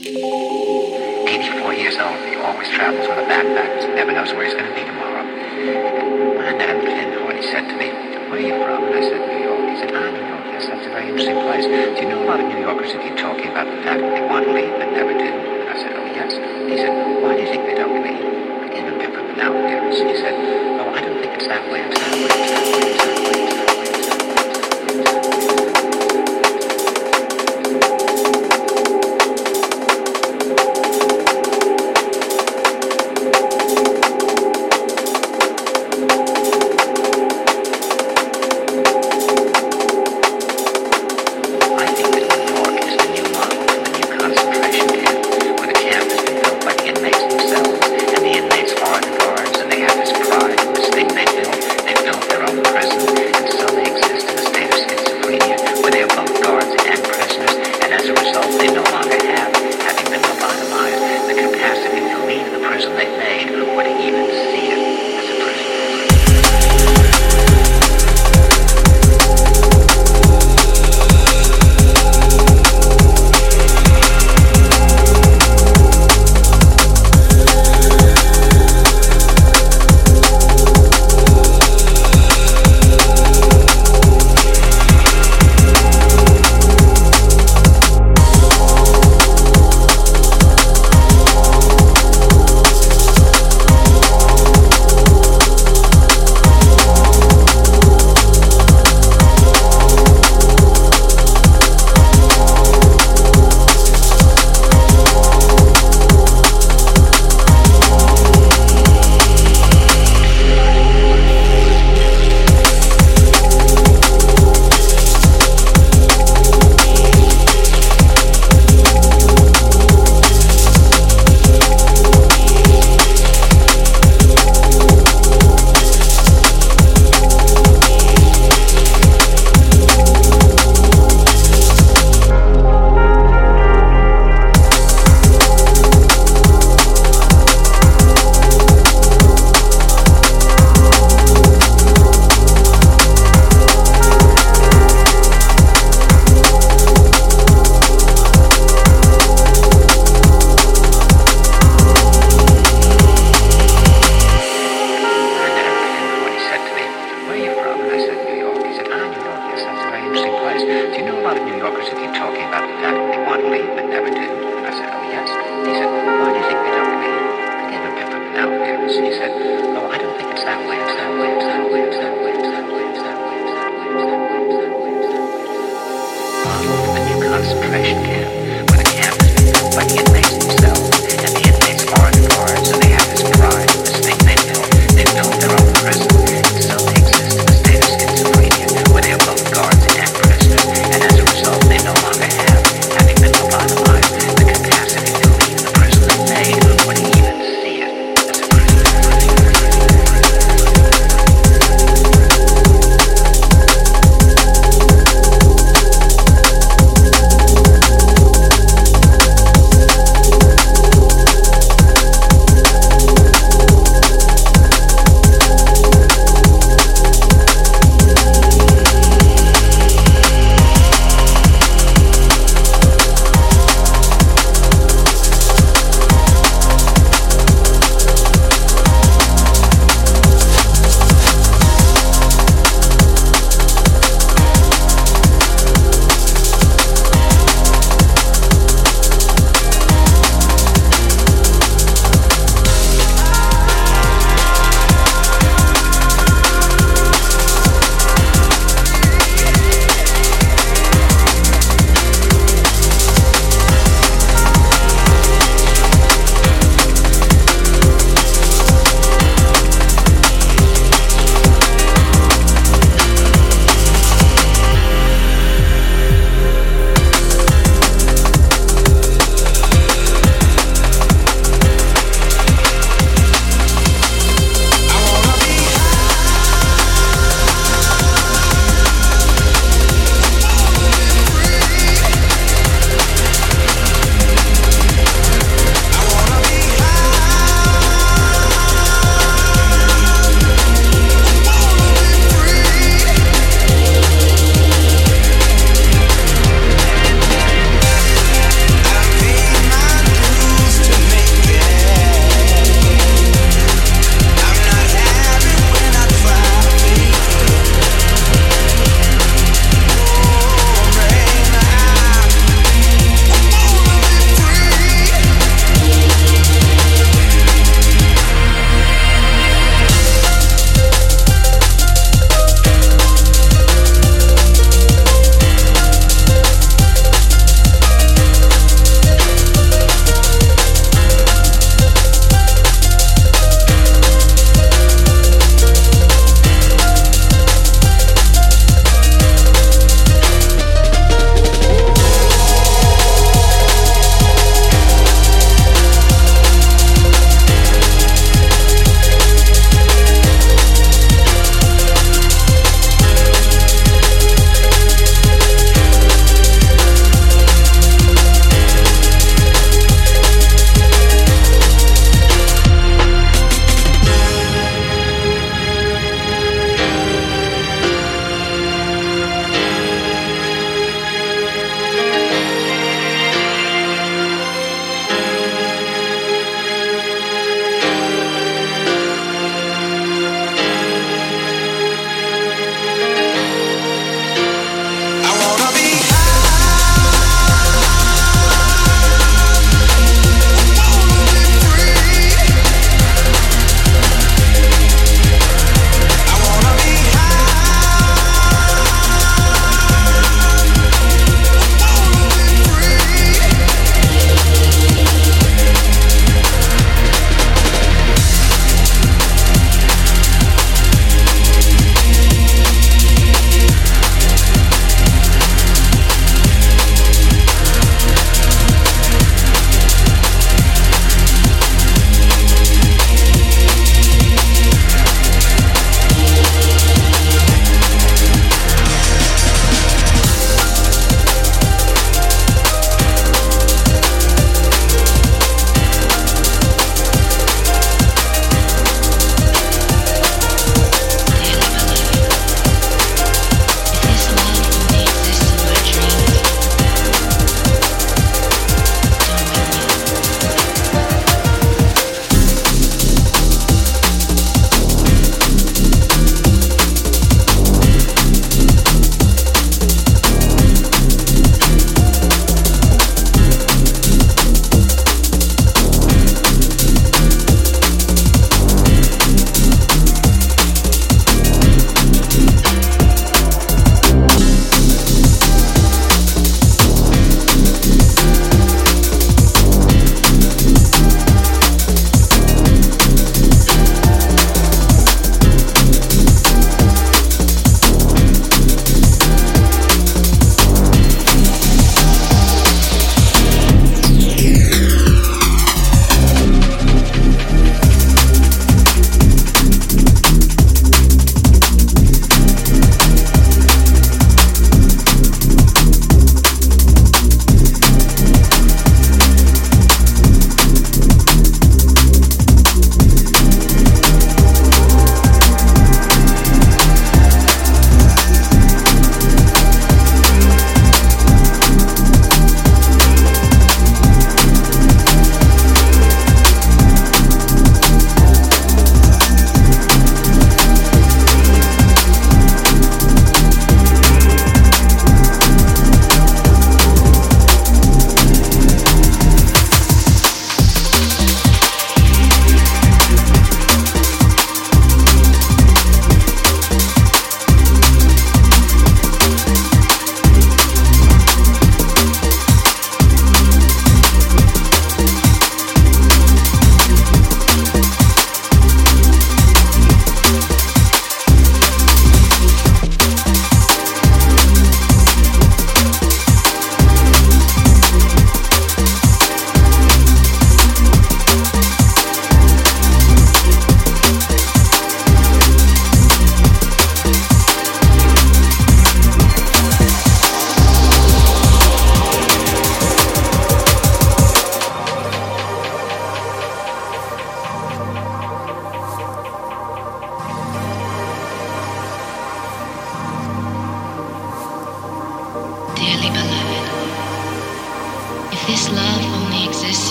84 years old. He always travels with a backpack. He never knows where he's going to be tomorrow. And then Pinhorn, he said to me, where are you from? And I said, New York. He said, ah, New York. Yes, that's a very interesting place. Do you know a lot of New Yorkers who keep talking about the fact that they want to leave but never do? And I said, oh, yes. He said, why do you think they don't leave? I gave him different now appearance. He said, oh, I don't think it's that way. It's that way. It's that way.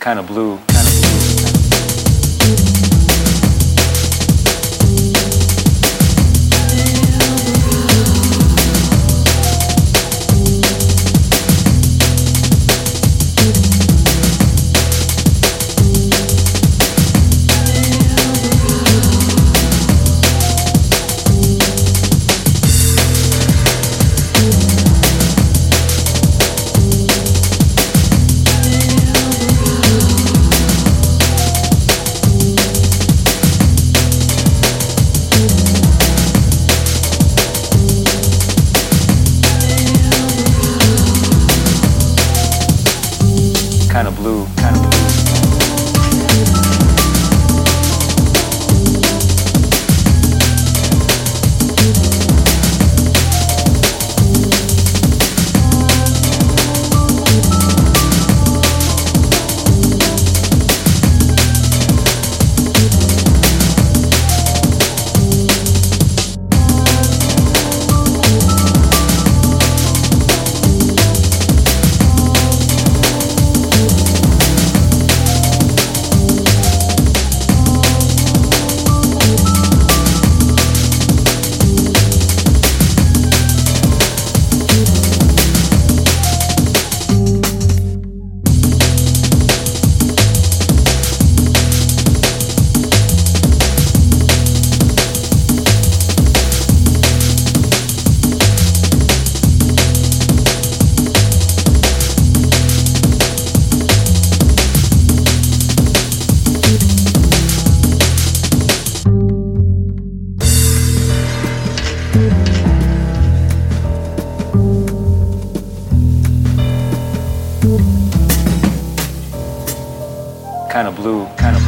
Kind of blue, Kind of blue, kind of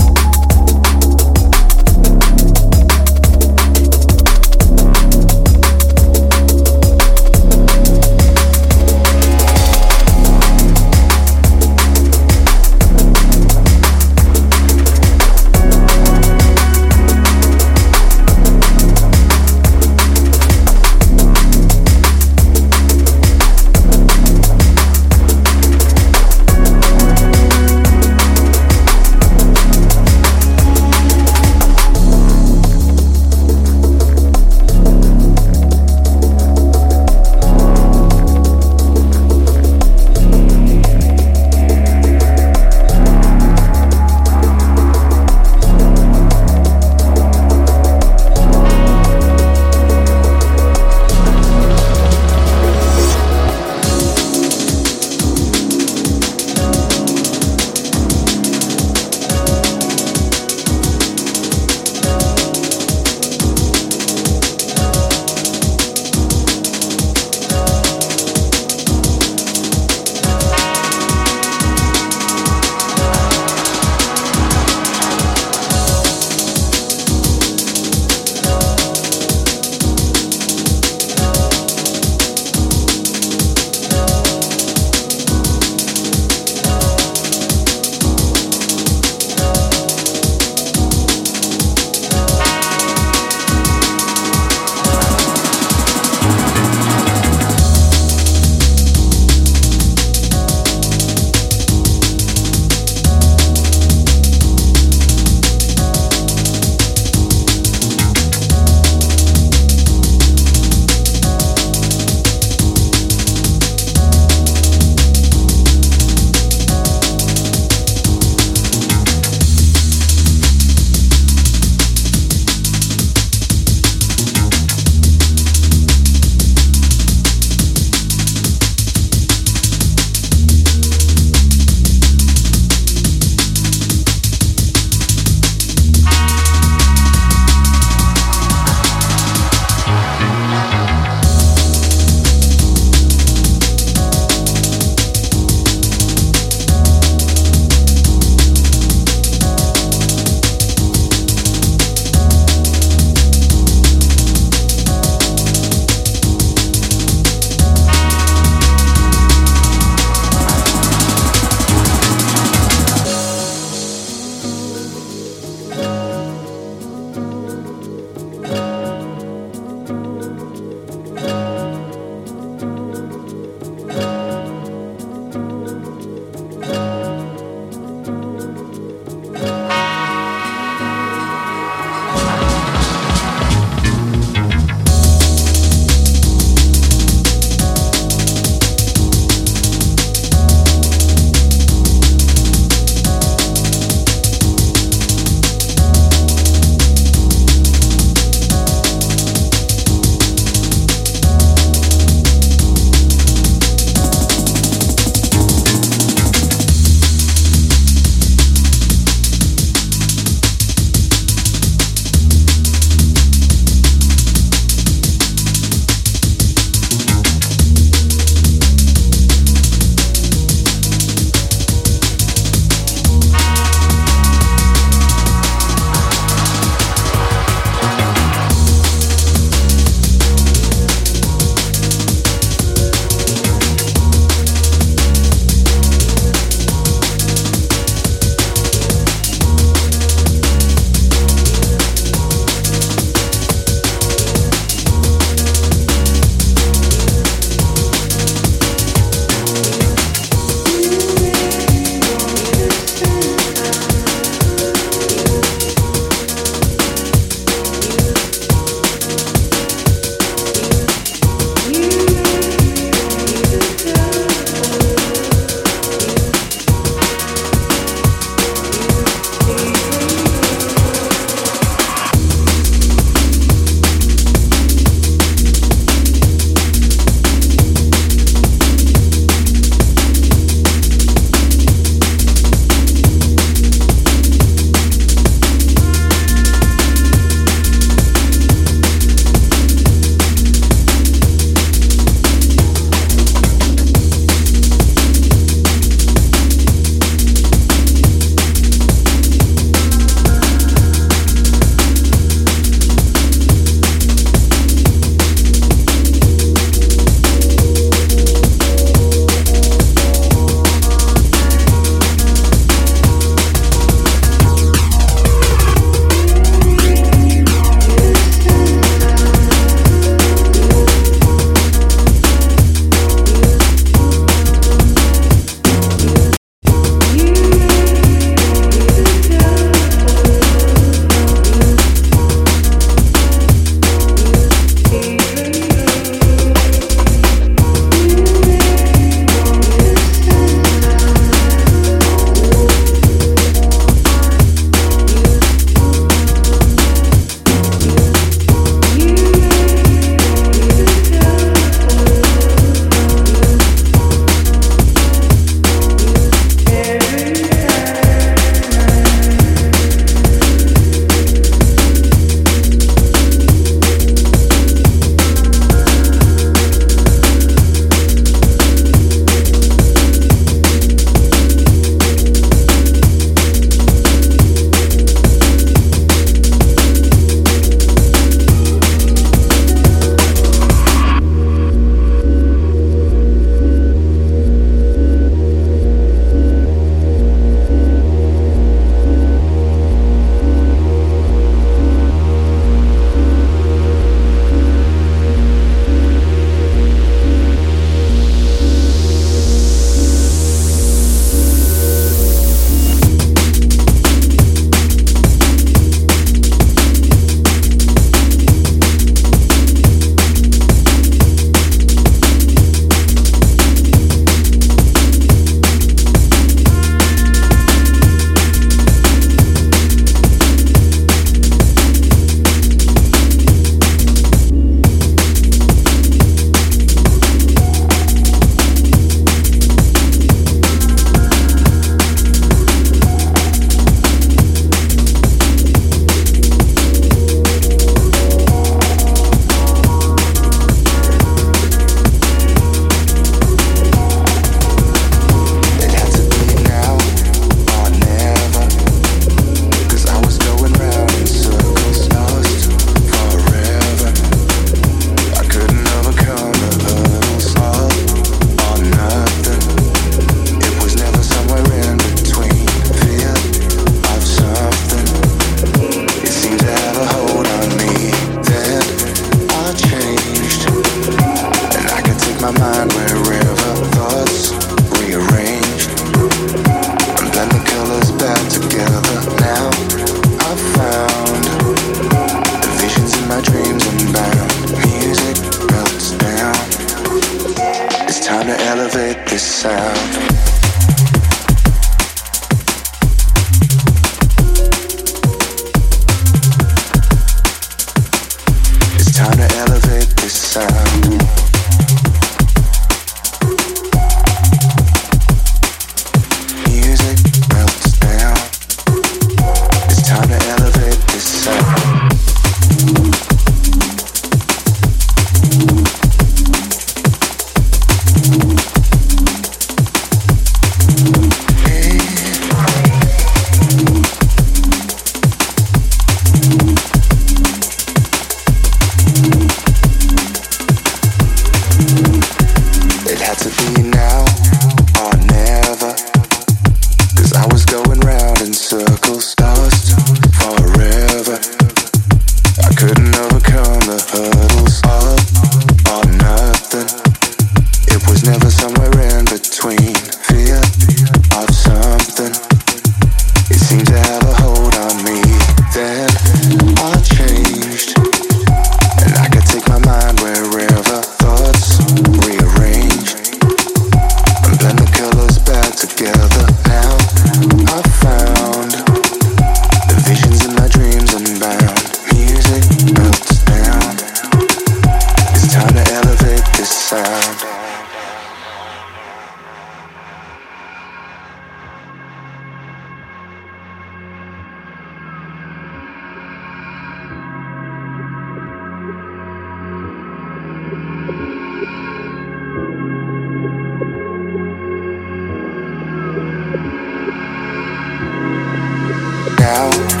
out